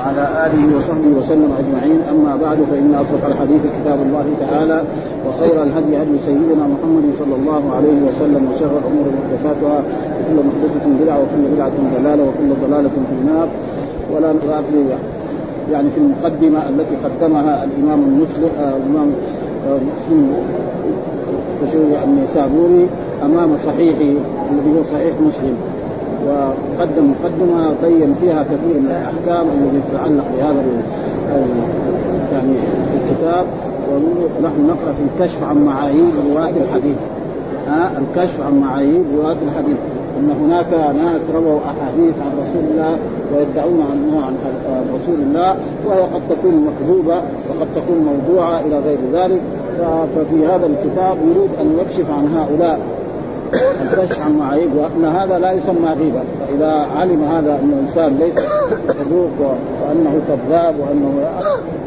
وعلى آله وصحبه وسلم أجمعين. أما بعد فإن أصدق الحديث كتاب الله تعالى وخير الهدي هدي سيدنا محمد صلى الله عليه وسلم وشر الأمور محدثاتها وكل محدثة بدعة وكل بدعة ضلالة وكل ضلالة في النار. ولا نغاف يعني في المقدمة التي قدمها الإمام المسلم آه الإمام آه مسلم النسابوري أمام صحيحه الذي هو صحيح مسلم. وقدم مقدمة بين فيها كثير من الأحكام التي تتعلق بهذا يعني الكتاب. ونحن نقرأ في الكشف عن معايير رواة الحديث. ها؟ الكشف عن معايير رواة الحديث. إن هناك ناس رووا أحاديث عن رسول الله ويدعون عنها عن رسول الله وهي قد تكون مكذوبة وقد تكون موضوعة إلى غير ذلك. ففي هذا الكتاب يريد أن يكشف عن هؤلاء. الكشف عن معايير وان هذا لا يسمى غيبة. فاذا علم هذا أن الإنسان ليس صدوق وأنه كذاب وأنه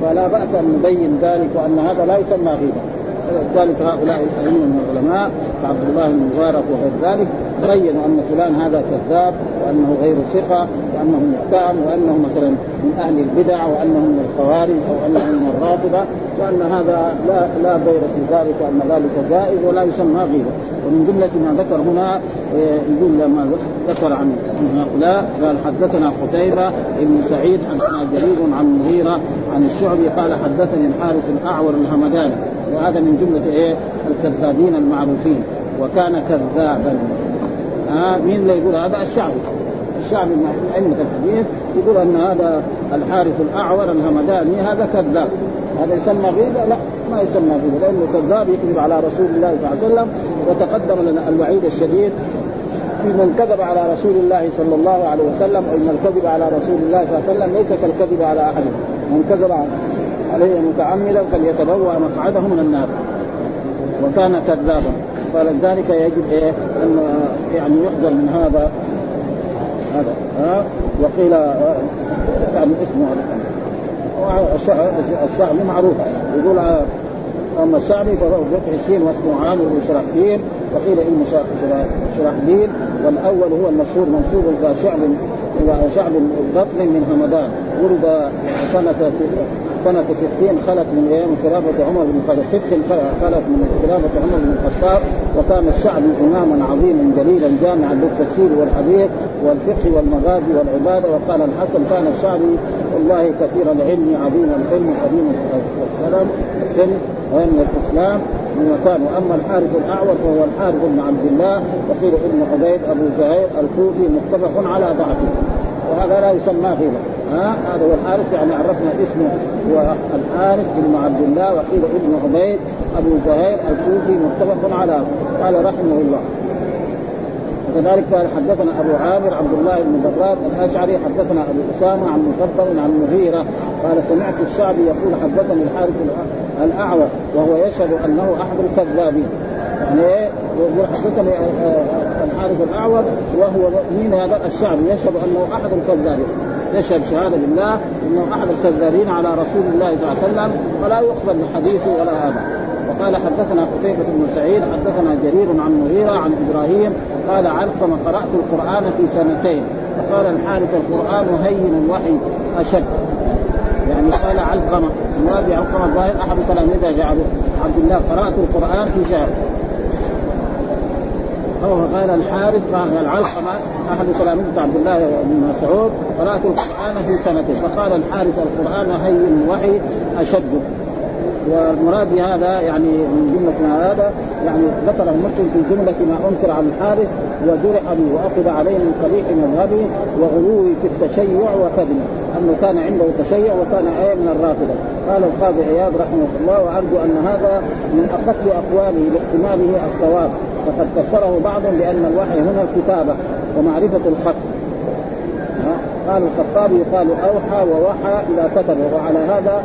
فلا بأس أن نبين ذلك وأن هذا لا يسمى غيبة. ولذلك هؤلاء الأئمة من العلماء كعبد الله بن مبارك وغير ذلك بينوا أن فلان هذا كذاب وأنه غير ثقة وأنه متهم وأنه مثلا من أهل البدع وأنه من الخوارج أو أنه من الرافضة وأن هذا لا لا ضير في ذلك وأن ذلك جائز ولا يسمى غيبه ومن جملة ما ذكر هنا يقول لما ذكر عن هؤلاء قال حدثنا قتيبة بن سعيد حدثنا جرير عن مغيرة عن الشعبي قال حدثني الحارث الأعور الهمداني وهذا من جملة إيه؟ الكذابين المعروفين. وكان كذابا. آه مين اللي يقول هذا؟ الشعبي. الشعبي من أئمة الحديث يقول أن هذا الحارث الأعور الهمداني هذا كذاب. هذا يسمى غيبة؟ لا ما يسمى غيبة لأنه كذاب يكذب على رسول الله صلى الله عليه وسلم وتقدم لنا الوعيد الشديد في من كذب على رسول الله صلى الله عليه وسلم أو من الكذب على رسول الله صلى الله عليه وسلم ليس كالكذب على أحد. من كذب عليه متعمدا فليتبوأ مقعده من النار. وكان كذابا. فلذلك يجب إيه؟ أن يعني يحذر من هذا. هذا. ها؟ وقيل يعني اسمه الشعبي معروف. يقول أما الشعبي فهو بفتح الشين واسمه عامر بن شرحبيل وقيل انه شرحبيل والأول هو المشهور منسوب إلى شعب إلى شعب بطن من همدان. ولد سنه سنة 60 خلت من أيام خلافة عمر بن الخطاب ست خلت من خلافة عمر بن الخطاب وكان الشعب إماما عظيما جليلا جامعا للتفسير والحديث والفقه والمغازي والعبادة وقال الحسن كان الشعبي والله كثير العلم عظيم العلم قديم السلام السن وان الإسلام؟ من مكان. وأما الحارث الأعور فهو الحارث بن عبد الله وقيل ابن عبيد أبو زهير الكوفي متفق على ضعفه وهذا لا يسمى غيبة. هذا هو الحارث يعني عرفنا اسمه هو الحارث بن عبد الله وقيل ابن عبيد أبو زهير الكوفي متفق على قال رحمه الله. وكذلك قال حدثنا أبو عامر عبد الله بن براد الأشعري حدثنا أبو أسامة عن مفضل عن مغيرة قال سمعت الشعبي يقول حدثني الحارث الأعور وهو يشهد أنه أحد الكذابين. يعني إيه؟ حدثني الحارث الأعور وهو مين هذا؟ الشعبي يشهد أنه أحد الكذابين. يشهد شهادة بالله إنه أحد الكذابين على رسول الله صلى الله عليه وسلم فلا يقبل بحديثه ولا هذا. وقال حدثنا قتيبة بن سعيد حدثنا جرير عن مغيرة عن إبراهيم قال علقم قرأت القرآن في سنتين. فقال الحارث القرآن هين الوحي أشد. يعني قال علقمة الوادي علقمة الظاهر أحد تلاميذه جعله. عبد الله قرأت القرآن في شهر. هو قال الحارث قال العلقمة أحد تلاميذ عبد الله بن مسعود قرأت القرآن في سنتين فقال الحارث القرآن هين الوحي أشد. والمراد بهذا يعني من جملة ما هذا يعني ذكر المسلم في جملة ما أنكر على الحارث وجرح به وأخذ عليه من قبيح مذهبه وغلوه في التشيع وكذبه أنه كان عنده تشيع وكان آية من الرافضة. قال القاضي عياض رحمه الله وأرجو أن هذا من أخف أقواله لاحتماله الصواب فقد فسره بعضهم بأن الوحي هنا الكتابة ومعرفة الخط قال الخطابي يقال أوحى ووحى اذا كتب وعلى هذا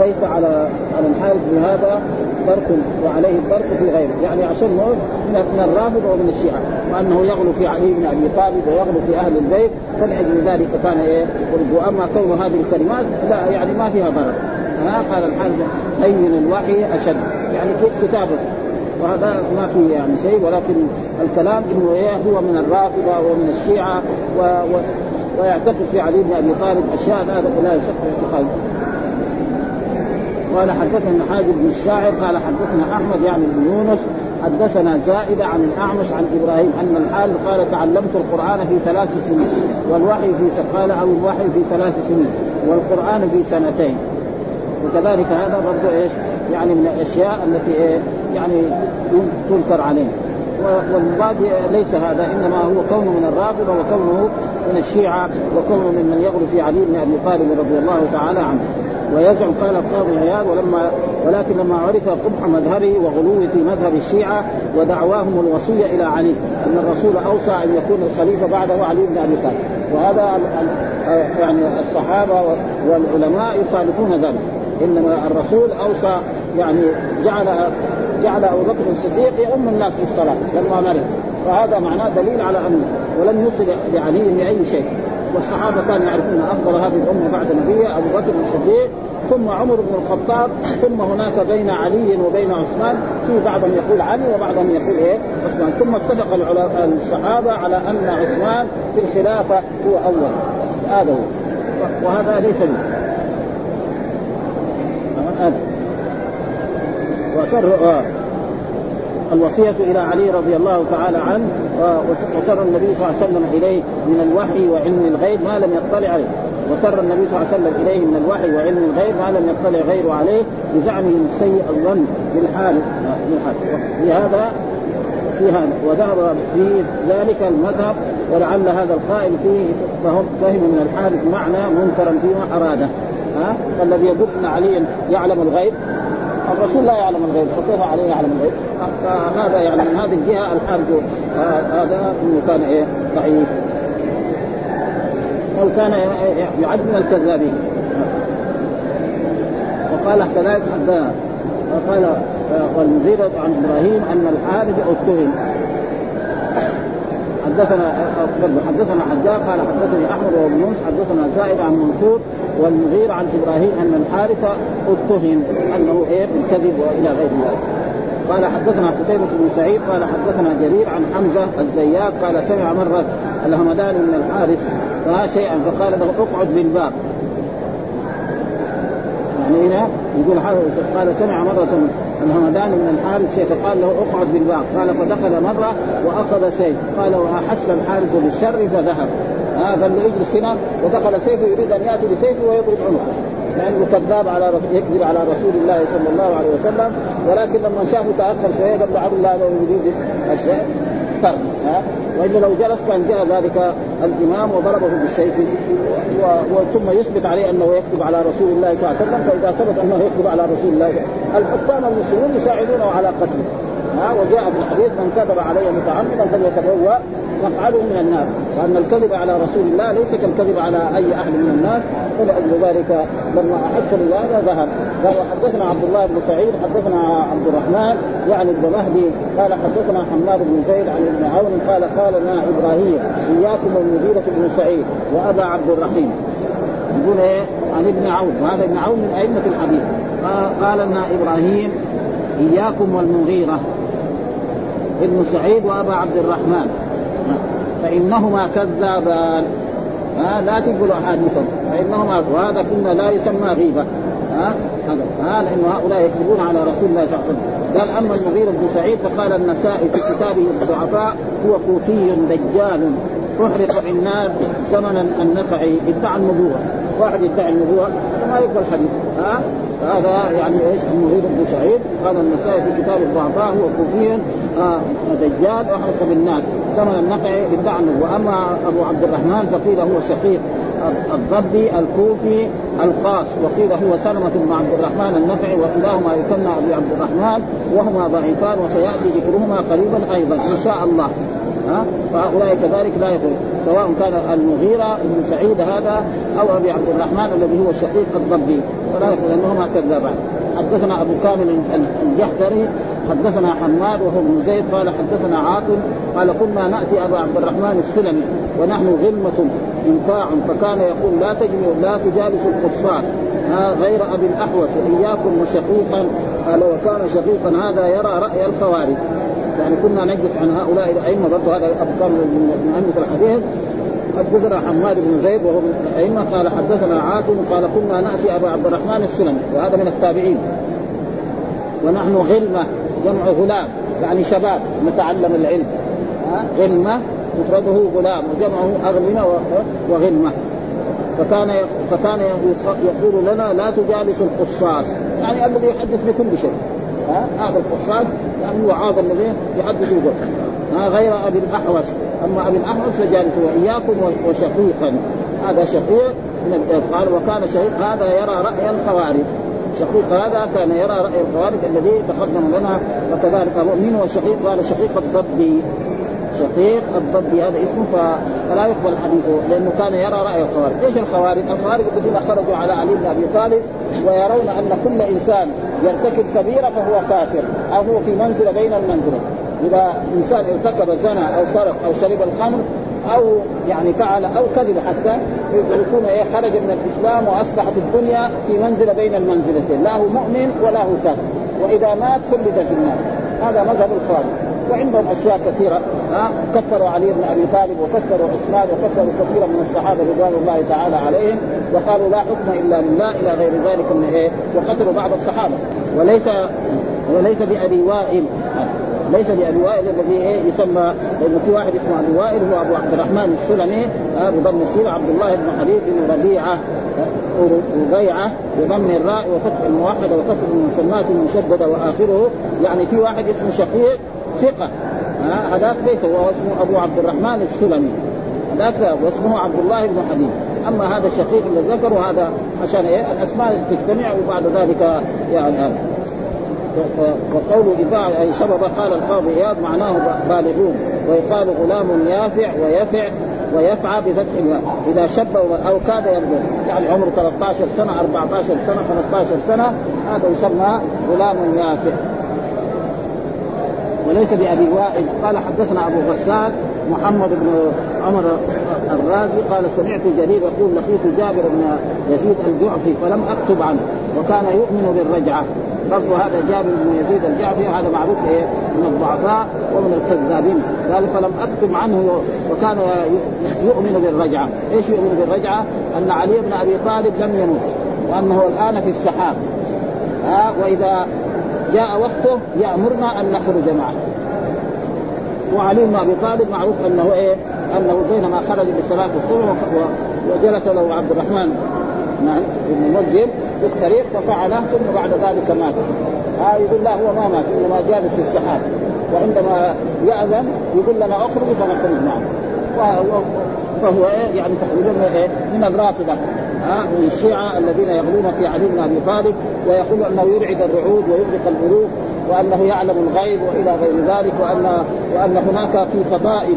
ليس على على الحارث بهذا فرق وعليه الفرق في غيره. يعني عشان من من الرافض ومن الشيعة. وأنه يغلو في علي بن أبي طالب ويغلو في أهل البيت. فلأجل ذلك كان إيه؟ وأما كون هذه الكلمات لا يعني ما فيها ضرر. ها قال الحارث أين الوحي أشد؟ يعني كتابه. وهذا ما في يعني شيء ولكن الكلام إنه إيه؟ هو من الرافضه ومن الشيعة و, و ويعتقد في علي بن أبي طالب أشياء لا لا يصح اعتقاد قال حدثنا حاجب بن الشاعر قال حدثنا أحمد يعني بن يونس حدثنا زائدة عن الأعمش عن إبراهيم أن الحال قال تعلمت القرآن في ثلاث سنين والوحي في قال أو الوحي في ثلاث سنين والقرآن في سنتين. وكذلك هذا برضه إيش؟ يعني من الأشياء التي إيه؟ يعني تنكر عليه. والمراد ليس هذا إنما هو كونه من الرافضة وكونه من الشيعة وكونه من من يغلو في علي بن أبي طالب رضي الله تعالى عنه. ويزعم قال القاضي عياض ولما ولكن لما عرف قبح مذهبه وغلوه في مذهب الشيعة ودعواهم الوصية إلى علي إن الرسول أوصى أن يكون الخليفة بعده علي بن أبي طالب. وهذا يعني الصحابة والعلماء يخالفون ذلك. إنما الرسول أوصى يعني جعل جعل أبو بكر الصديق يؤم الناس في الصلاة لما مرض. فهذا معناه دليل على أنه ولم يوصل لعلي بأي شيء. والصحابة كانوا يعرفون أفضل هذه الأمة بعد نبيه أبو بكر الصديق ثم عمر بن الخطاب ثم هناك بين علي وبين عثمان في بعضهم يقول علي وبعضهم يقول إيه؟ عثمان. ثم اتفق الصحابة على أن عثمان في الخلافة هو أول. هذا هو. وهذا ليس منه وسر آه، الوصية إلى علي رضي الله تعالى عنه آه، وسر النبي صلى الله عليه وسلم إليه من الوحي وعلم الغيب ما لم يطلع عليه. وسر النبي صلى الله عليه وسلم إليه من الوحي وعلم الغيب ما لم يطلع غيره عليه بزعمهم سيء الظن بالحال. في هذا في هذا وذهب في ذلك المذهب ولعل هذا القائل فيه فهم فهم من الحادث معنى منكرا فيما أراده. ها فالذي يقول ان علي يعلم الغيب. الرسول لا يعلم الغيب فكيف عليه يعلم الغيب؟ فهذا يعني من هذه الجهة الحارج هذا إنه كان إيه؟ ضعيف. أو كان يعد من الكذابين. وقال كذلك حدثنا وقال والمغيرة عن إبراهيم أن الحارث اتهم حدثنا حدثنا حجاج قال حدثني أحمد وابن يونس حدثنا زائد عن منصور والمغير عن إبراهيم أن الحارث اتهم أنه إيه بالكذب وإلى غير ذلك. قال حدثنا قتيبة بن سعيد قال حدثنا جرير عن حمزة الزيات قال سمع مرة الهمدان من الحارث فها شيئا فقال له اقعد بالباب يعني هنا يقول قال سمع مرة الهمدان من الحارث شيء فقال له اقعد بالباب قال فدخل مرة وأخذ سيف قال وأحس الحارث بالشر؟ فذهب. ها قال له اجلس هنا ودخل سيفه يريد أن يأتي بسيفه ويضرب عنقه. لأنه كذاب على يكذب على رسول الله صلى الله عليه وسلم. ولكن لما شافه تأخر شوية قال له عبد الله هذا يريد الشيء ترك. ها؟ وإلا لو جلس كان جاء ذلك الإمام وضربه بالسيف. و... ثم يثبت عليه أنه يكذب على رسول الله صلى الله عليه وسلم. فإذا ثبت أنه يكذب على رسول الله الحكام المسلمون يساعدونه على قتله. ها وجاء في الحديث من كذب علي متعمدا فليتبوأ مقعده من النار. وأن الكذب على رسول الله ليس كالكذب على أي أحد من الناس. فلاجل ذلك لما أحس بهذا ذهب. قال وحدثنا عبد الله بن سعيد حدثنا عبد الرحمن يعني ابن مهدي قال حدثنا حماد بن زيد عن ابن عون قال قال لنا إبراهيم إياكم المغيرة بن سعيد وأبا عبد الرحيم. يقول إيه؟ عن ابن عون. وهذا ابن عون من أئمة الحديث. قال لنا إبراهيم إياكم والمغيرة ابن سعيد وأبا عبد الرحمن. فإنهما كذابان. ها لا تقبلوا احاديثهم فإنهما وهذا كنا لا يسمى غيبة. ها هذا. ها لأن هؤلاء يكذبون على رسول الله صلى الله عليه وسلم. قال أما المغيرة بن سعيد فقال النسائي في كتابه الضعفاء هو كوفي دجال أحرق بالنار زمنا النفعي ادعى النبوة. واحد يدعي النبوة ما يقبل حديث ها؟ هذا يعني إيش؟ المغيرة بن سعيد. قال النسائي في كتاب الضعفاء هو كوفي آه دجال احرق بالنار زمن النقع ادعى وأما أبو عبد الرحمن فقيل هو شقيق. الضبي الكوفي القاص. وقيل هو سلمة بن عبد الرحمن النفعي وكلاهما يكنى أبي عبد الرحمن وهما ضعيفان وسيأتي ذكرهما قريبا أيضا. إن شاء الله. ها؟ فهؤلاء كذلك لا يقول سواء كان المغيرة بن سعيد هذا أو أبي عبد الرحمن الذي هو شقيق الضبي ولا يقول أنهما كذابان. حدثنا أبو كامل الجحدري حدثنا حماد وهو ابن زيد قال حدثنا عاصم قال كنا نأتي أبا عبد الرحمن السلمي ونحن غلمة انفاع فكان يقول لا تجمعوا لا تجالسوا الكفار غير أبي الأحوص واياكم وشقيقا. قال وكان شقيقا هذا يرى رأي الخوارج. يعني كنا نجلس عن هؤلاء الأئمة برضه هذا ابو كامل من ائمه الحديث. حدثنا حماد بن زيد وهو من الأئمة قال حدثنا عاصم قال كنا نأتي أبا عبد الرحمن السلمي وهذا من التابعين. ونحن غلمة جمع غلام يعني شباب نتعلم العلم. غلمة مفرده غلام وجمعه اغلمه وغلمة. فكان فكان يقول لنا لا تجالس القصاص. يعني الذي يحدث بكل شيء. هذا القصاص يعني وعاظ الذي يحدث بكل ها غير أبي الأحوص. أما أبي الأحوص فجالس واياكم وشقيقا. هذا شقيق من قال وكان شقيق هذا يرى رأي الخوارج. شقيق هذا كان يرى رأي الخوارج الذي تقدم لنا وكذلك مؤمن وشقيق قال شقيق الضبي. شقيق الضبي هذا اسمه فلا يقبل حديثه لأنه كان يرى رأي الخوارج، إيش الخوارج؟ الخوارج الذين خرجوا على علي بن أبي طالب ويرون أن كل إنسان يرتكب كبيرة فهو كافر أو هو في منزله بين المنزله، إذا إنسان ارتكب زنا أو سرق أو شرب الخمر أو يعني فعل أو كذب حتى يكون إيه خرج من الإسلام وأصبح في الدنيا في منزله بين المنزلتين، لا هو مؤمن ولا هو كافر، وإذا مات خلد في النار، هذا مذهب الخوارج. وعندهم أشياء كثيرة. ها كفروا علي بن أبي طالب وكفروا عثمان وكفروا كثيرا من الصحابة رضوان الله تعالى عليهم وقالوا لا حكم إلا لله إلى غير ذلك من إيه؟ وقتلوا بعض الصحابة. وليس وليس بأبي وائل ليس بأبي وائل الذي إيه؟ يسمى لأنه في واحد اسمه أبي وائل هو أبو عبد الرحمن السلمي بضم السين عبد الله بن حبيب بن ربيعة ربيعة بضم الراء وفتح الموحدة وكسر المسمات المشددة وآخره. يعني في واحد اسمه شقيق ثقة. هذاك ليس هو اسمه أبو عبد الرحمن السلمي. هذاك واسمه عبد الله بن حبيب أما هذا الشقيق الذي ذكر وهذا عشان إيه؟ الأسماء تجتمع وبعد ذلك يعني هذا. وقول إذاعة أي شبب قال القاضي إياد معناه بالغون. ويقال غلام يافع ويفع ويفعى بفتح الياء إذا شب أو كاد يبلغ يعني عمره 13 سنة 14 سنة 15 سنة هذا يسمى غلام يافع. وليس بأبي وائل. قال حدثنا أبو غسان محمد بن عمر الرازي قال سمعت جرير يقول لقيت جابر بن يزيد الجعفي فلم أكتب عنه وكان يؤمن بالرجعة. برضو هذا جابر بن يزيد الجعفي هذا معروف إيه؟ من الضعفاء ومن الكذابين. قال فلم أكتب عنه وكان يؤمن بالرجعة، إيش يؤمن بالرجعة؟ أن علي بن أبي طالب لم يمت وأنه الآن في السحاب. ها؟ وإذا جاء وقته يأمرنا أن نخرج معه. وعلي بن أبي طالب معروف أنه إيه أنه بينما خرج لصلاه الصبح وجلس له عبد الرحمن نعم ابن ملجم في الطريق ففعله ثم بعد ذلك مات. ها يقول لا هو ما مات إنما جالس في السحاب. وعندما يأذن يقول لنا اخرج فنخرج معه. فهو إيه يعني تقريبا إيه من الرافضة. ها من الشيعة الذين يغلون في علي بن أبي طالب ويقول أنه يرعد الرعود ويغرق البلوغ وأنه يعلم الغيب وإلى غير ذلك وان وأن هناك في فضائل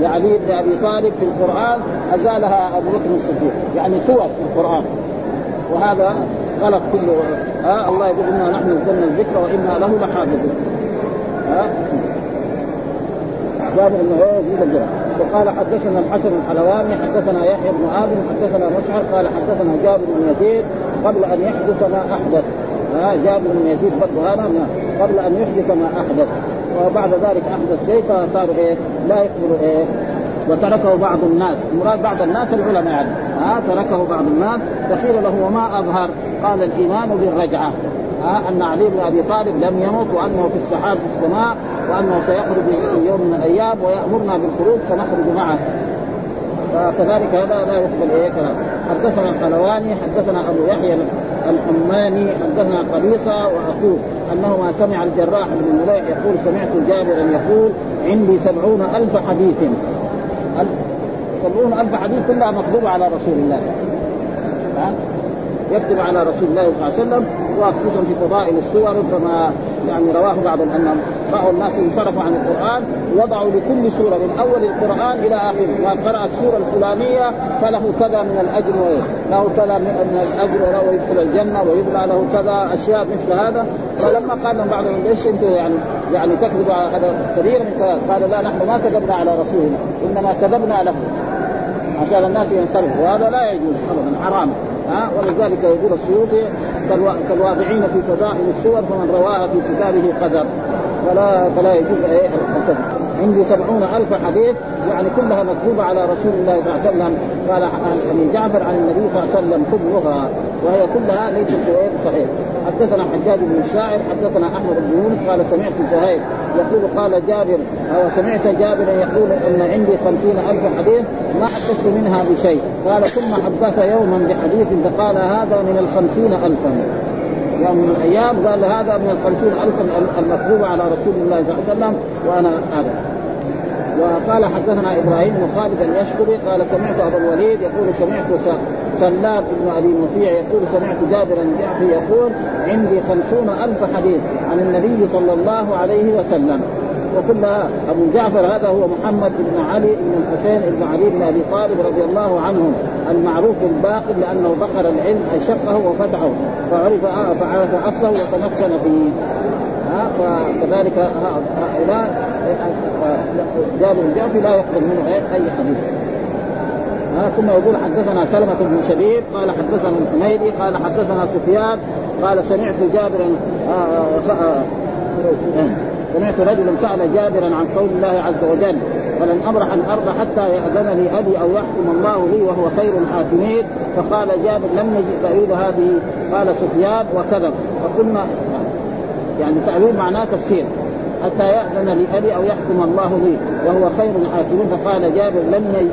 لعلي بن أبي طالب في القرآن أزالها أبو بكر الصديق. يعني صور في القرآن. وهذا غلط كله. ها الله يقول إنا نحن نزلنا الذكر وإنا له لحافظون. ها؟ قال انه يزيد الجرح وقال حدثنا الحسن الحلواني حدثنا يحيى بن آدم حدثنا مشعر قال حدثنا جابر بن يزيد قبل أن يحدث ما أحدث. جابر بن يزيد برضه هذا قبل أن يحدث ما أحدث. وبعد ذلك أحدث شيء فصار إيه؟ لا يقبل إيه؟ وتركه بعض الناس. المراد بعض الناس العلماء يعني. ها تركه بعض الناس. فقيل له وما أظهر؟ قال الإيمان بالرجعة. ها أن علي بن أبي طالب لم يمت وأنه في السحاب في السماء وأنه سيخرج في يوم من الأيام ويأمرنا بالخروج فنخرج معه. فكذلك هذا لا يقبل إيه؟ كلام. حدثنا الحلواني حدثنا أبو يحيى الحماني حدثنا قبيصه وأخوه أنه ما سمع الجراح بن مليح يقول سمعت جابرا يقول عندي سبعون ألف حديث. سبعون ألف حديث كلها مكتوبه على رسول الله. يكتب على رسول الله صلى الله عليه وسلم وخصوصا في فضائل السور كما يعني رواه بعض أنهم راوا الناس انصرفوا عن القرآن وضعوا لكل سورة من أول القرآن إلى اخره ما قرا السوره الفلانية فله كذا من الأجر له كذا من الأجر وله يدخل الجنة ويبنى له كذا أشياء مثل هذا. فلما قال لهم بعضهم ليش أنتم يعني يعني تكذبوا هذا كثير من كذا؟ قال لا نحن ما كذبنا على رسولنا إنما كذبنا له. عشان الناس ينصرفوا. وهذا لا يجوز ابدا حرام. ها؟ ولذلك يقول السيوطي كالواضعين في فضائل السور فمن رواها في كتابه قدر فلا فلا يجوز إيه الكذب عندي سبعون ألف حديث يعني كلها مكتوبة على رسول الله صلى الله عليه وسلم. قال عن جعفر عن النبي صلى الله عليه وسلم كلها وهي كلها ليست صحيح. حدثنا حجاج بن الشاعر حدثنا أحمد بن يونس قال سمعت زهير يقول قال جابر أو سمعت جابرا يقول إن عندي خمسين ألف حديث ما حدثت منها بشيء. قال ثم حدث يوما بحديث فقال هذا من الخمسين الفا. يوم من الأيام قال هذا من الخمسين الفا المكتوبه على رسول الله صلى الله عليه وسلم وأنا هذا. وقال حدثنا إبراهيم بن خالد اليشكري قال سمعت ابا الوليد يقول سمعت سلام بن أبي مطيع يقول سمعت جابرا يقول عندي خمسون ألف حديث عن النبي صلى الله عليه وسلم. وكلها أبو جعفر هذا هو محمد بن علي بن الحسين بن علي بن أبي طالب رضي الله عنهم المعروف الباقر لأنه بقر العلم اي شقه وفتحه فعرف فعرف أصله وتمكن فيه. فكذلك هؤلاء جابر الجعفي لا يقبل منه اي حديث. ها ثم يقول حدثنا سلمة بن شبيب قال حدثنا الحميدي قال حدثنا سفيان قال سمعت جابرا آه، آه، آه، سمعت رجلا سأل جابرا عن قول الله عز وجل ولن أبرح الأرض حتى يأذن لي أبي أو يحكم الله لي وهو خير الحاكمين فقال جابر لم نجد تأويل هذه قال سفيان وكذب فقلنا يعني تأويل معناه تفسير حتى يأذن لأبي أو يحكم الله لي وهو خير الحاكمين فقال جابر لم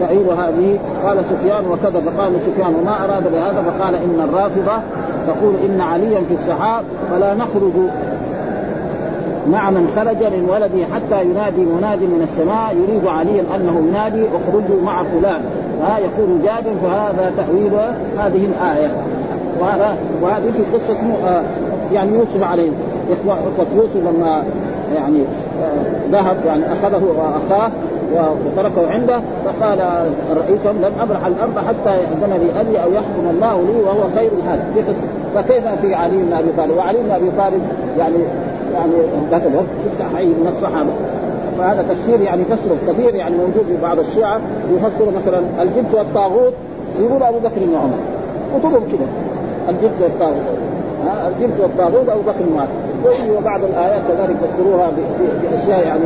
تأويل هذه قال سفيان وكذا فقال سفيان وما أراد بهذا فقال إن الرافضة تقول إن عليا في السحاب فلا نخرج مع من خرج من ولده حتى ينادي مناد من السماء يريد عليا أنه ينادي أخرجوا مع فلان. ها يقول جابر فهذا تأويل هذه الآية. وهذا وهذه في قصة آه، يعني يوسف عليه. اخوه يوسف لما يعني آه، ذهب يعني أخذه وأخاه وتركه عنده فقال الرئيس لن أبرح الأرض حتى يأذن لي أبي أو يحكم الله لي وهو خير الحال فكيف في علي بن أبي طالب؟ وعلي بن أبي طالب يعني يعني ذاك الوقت حي من الصحابة. فهذا تفسير يعني فسر كثير يعني موجود في بعض الشيعة يفسر مثلا الجبت والطاغوت يقول أبو بكر وعمر. كتبهم كده. الجبت والطاغوت. الجبت والطاغوت أبو بكر وعمر. وبعض الآيات كذلك فسروها باشياء يعني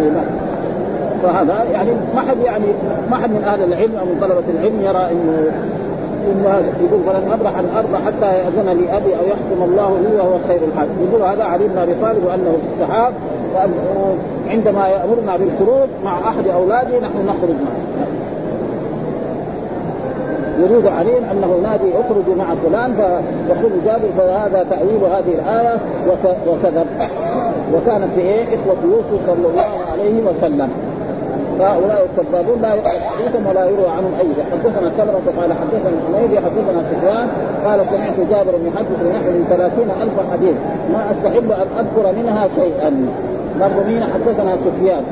فهذا يعني ما حد يعني ما حد من أهل العلم أو من طلبة العلم يرى إنه هذا؟ يقول فلن أبرح الأرض حتى يأذن لي أبي أو يحكم الله لي وهو خير الحاكم. يقول هذا علي بن أبي طالب وأنه في السحاب عندما يأمرنا بالخروج مع أحد أولاده نحن نخرج معه. يريد علي أنه ينادي اخرجوا مع فلان فيقول جابر فهذا تأويل هذه الآية وكذب. وكانت في إيه إخوة يوسف صلى الله عليه وسلم. فهؤلاء الكذابون لا يقبل حديثهم ولا يروى عنهم أي شيء. حدثنا سمرة قال حدثنا الحميدي حدثنا سفيان قال سمعت جابر يحدث نحو من ثلاثين ألف حديث. ما أستحب أن أذكر منها شيئا. برضو مين حدثنا سفيان.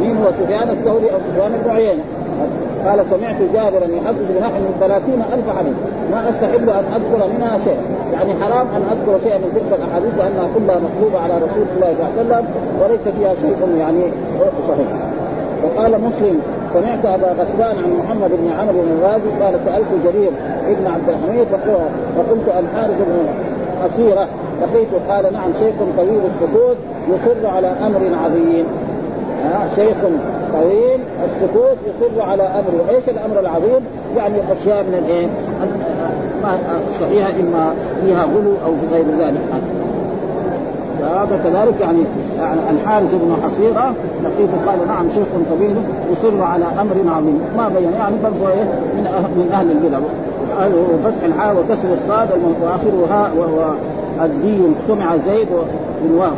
مين هو سفيان؟ الثوري أو سفيان بن عيينة. قال سمعت جابرا يحدث بنحو من ثلاثين ألف حديث. ما أستحب أن أذكر منها شيء يعني حرام أن أذكر شيئا من تلك الأحاديث لأنها كلها مكتوبة على رسول الله صلى الله عليه وسلم وليس فيها شيء يعني صحيح. وقال مسلم سمعت أبا غسان عن محمد بن عمرو بن الرازي قال سألت جرير ابن عبد الحميد فقلت الحارث بن حصيره لقيت قال نعم شيخ طويل السكوت يصر على أمر عظيم آه شيخ طويل السكوت يصر على أمر إيش الأمر العظيم؟ يعني اشياء من الإيه؟ ما صحيحة إما فيها غلو أو في غير ذلك فهذا كذلك يعني يعني الحارث بن حصيرة لقيته قال نعم شيخ طويل يصر على أمر عظيم. ما بين يعني برضه إيه؟ من أهل من أهل البدع. وفتح الحاء وكسر الصاد واخره هاء وهو الدي سمع زيد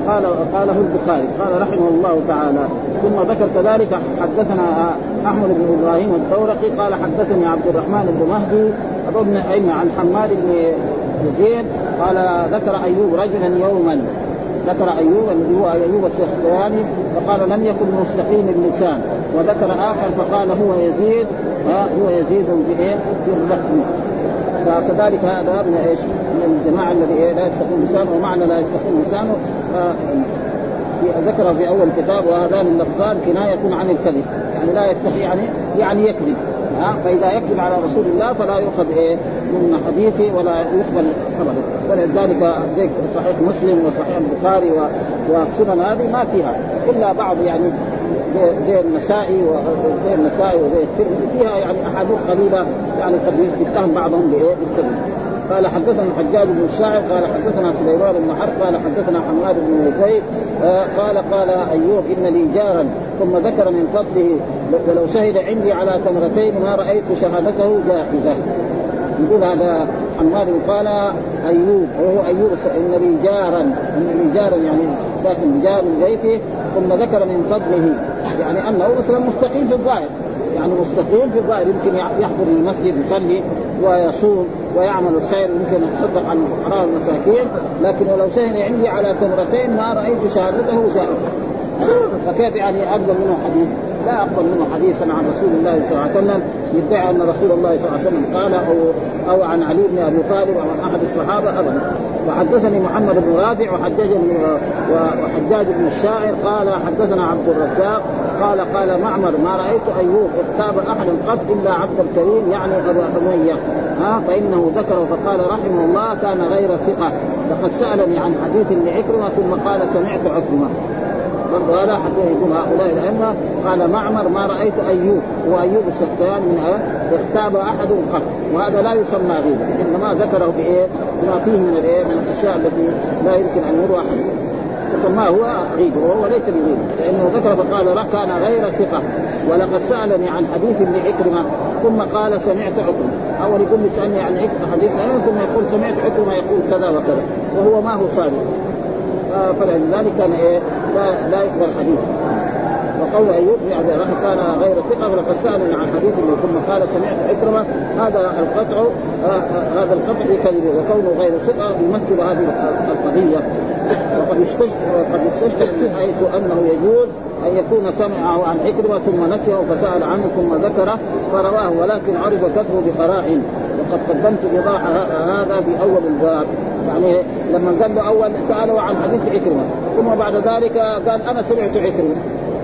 قال قاله البخاري قال رحمه الله تعالى. ثم ذكر كذلك حدثنا أحمد بن إبراهيم الدورقي قال حدثني عبد الرحمن بن مهدي ابن عن حماد بن زيد قال ذكر أيوب رجلا يوما ذكر أيوب الذي هو أيوب السختياني فقال لم يكن مستقيم اللسان. وذكر آخر فقال هو يزيد هو يزيد في إيه؟ في الرحم فكذلك هذا من إيش؟ من الجماعة الذي إيه؟ لا يستقيم لسانه ومعنى لا يستقيم لسانه ذكر في أول كتاب وهذان اللفظان كناية عن الكذب. يعني لا يستطيع يعني يعني يكذب. ها فإذا يكذب على رسول الله فلا يؤخذ إيه من حديثه ولا يقبل خبره ولذلك صحيح مسلم وصحيح البخاري والسنن هذه ما فيها إلا بعض يعني زي النسائي وزي النسائي وزي الترمذي فيها يعني أحاديث قليلة يعني قد يتهم بعضهم بإيه؟ بالكذب قال حدثنا الحجاج بن الشاعر قال حدثنا سليمان بن حرب قال حدثنا حماد بن زيد آه قال قال أيوب إن لي جارا ثم ذكر من فضله ولو شهد عندي على تمرتين ما رأيت شهادته جائزة. يقول هذا حماد قال أيوب وهو أيوب إن لي جارا إن لي جارا يعني ساكن بجار من بيته ثم ذكر من فضله يعني أنه مثلا مستقيم في الظاهر يعني مستقيم في الظاهر يمكن يحضر المسجد يصلي ويصوم ويعمل الخير يمكن يتصدق عن الفقراء والمساكين لكن ولو شهد عندي على تمرتين ما رأيت شهادته زائده فكيف يعني أقبل منه حديث؟ لا أقبل منه حديثا عن رسول الله صلى الله عليه وسلم يدعي أن رسول الله صلى الله عليه وسلم قال أو أو عن علي بن أبي طالب أو عن أحد الصحابة ابدا وحدثني محمد بن رافع وحجاج وحجاج بن الشاعر قال حدثنا عبد الرزاق قال قال معمر ما رأيت ايوب اغتاب أحد قط إلا عبد الكريم يعني ابا اميه ها فإنه ذكره فقال رحمه الله كان غير ثقة. لقد سألني عن حديث لعكرمة ثم قال سمعت عكرمة. برضه هذا حتى يقول هؤلاء الأئمة. قال معمر ما رأيت ايوب وايوب السختيان من اغتاب أحد قط. وهذا لا يسمى غيبة إنما ذكره بإيه؟ بما فيه من الإيه؟ من الأشياء التي لا يمكن أن يروى أحد. فسماه هو غيبه وهو ليس بغيبه لأنه ذكر فقال كان غير ثقة. ولقد سألني عن حديث ابن عكرمة ثم قال سمعت عكرمة. أول يقول لي سألني عن حديث ثم يقول سمعت عكرمة يقول كذا وكذا وهو ما هو صادق. فلذلك كان إيه؟ لا لا يقبل حديث وقول أيوب يعني كان غير ثقة ولقد سالني عن حديث ثم قال سمعت عكرمه هذا القطع هذا القطع بكذبه وكونه غير ثقة يمثل هذه القضية. وقد وقد استشهد من حيث أنه يجوز أن يكون سمعه عن عكرمه ثم نسيه فسأل عنه ثم ذكره فرواه ولكن عرف كتبه بقرائن وقد قدمت إيضاح هذا في أول الباب. يعني لما قال له أول ساله عن حديث عكرمه ثم بعد ذلك قال أنا سمعت عكرمه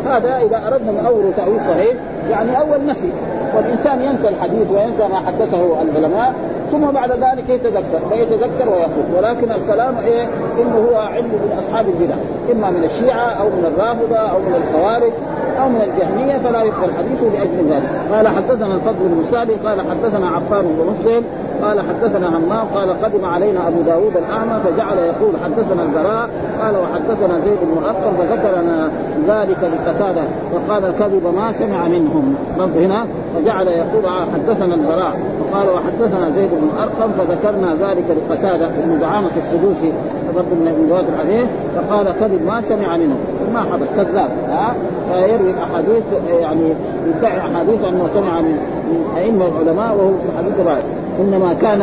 هذا إذا أردنا نأول تأويل صحيح يعني أول نفي. والإنسان ينسى الحديث وينسى ما حدثه العلماء ثم بعد ذلك يتذكر فيتذكر ويقول. ولكن الكلام إيه؟ إنه هو علم من أصحاب البدع إما من الشيعة أو من الرافضة أو من الخوارج. أو من الجهمية فلا يقبل حديثه لأجل ذلك. قال حدثنا الفضل بن سالم قال حدثنا عفان بن مسلم قال حدثنا همام قال قدم علينا أبو داود الأعمى فجعل يقول حدثنا البراء قال وحدثنا زيد بن أرقم فذكرنا ذلك لقتادة وقال كذب ما سمع منهم. هنا. فجعل يقول حدثنا البراء. وقال وحدثنا زيد بن أرقم فذكرنا ذلك لقتادة بن دعامه السدوسي رب من رواية الحديث فقال كذب ما سمع منهم ما حدث كذاب. ها؟ فيروي الاحاديث يعني يدعي أحاديث أنه سمع من من أئمة العلماء وهو في الحديث بعد إنما كان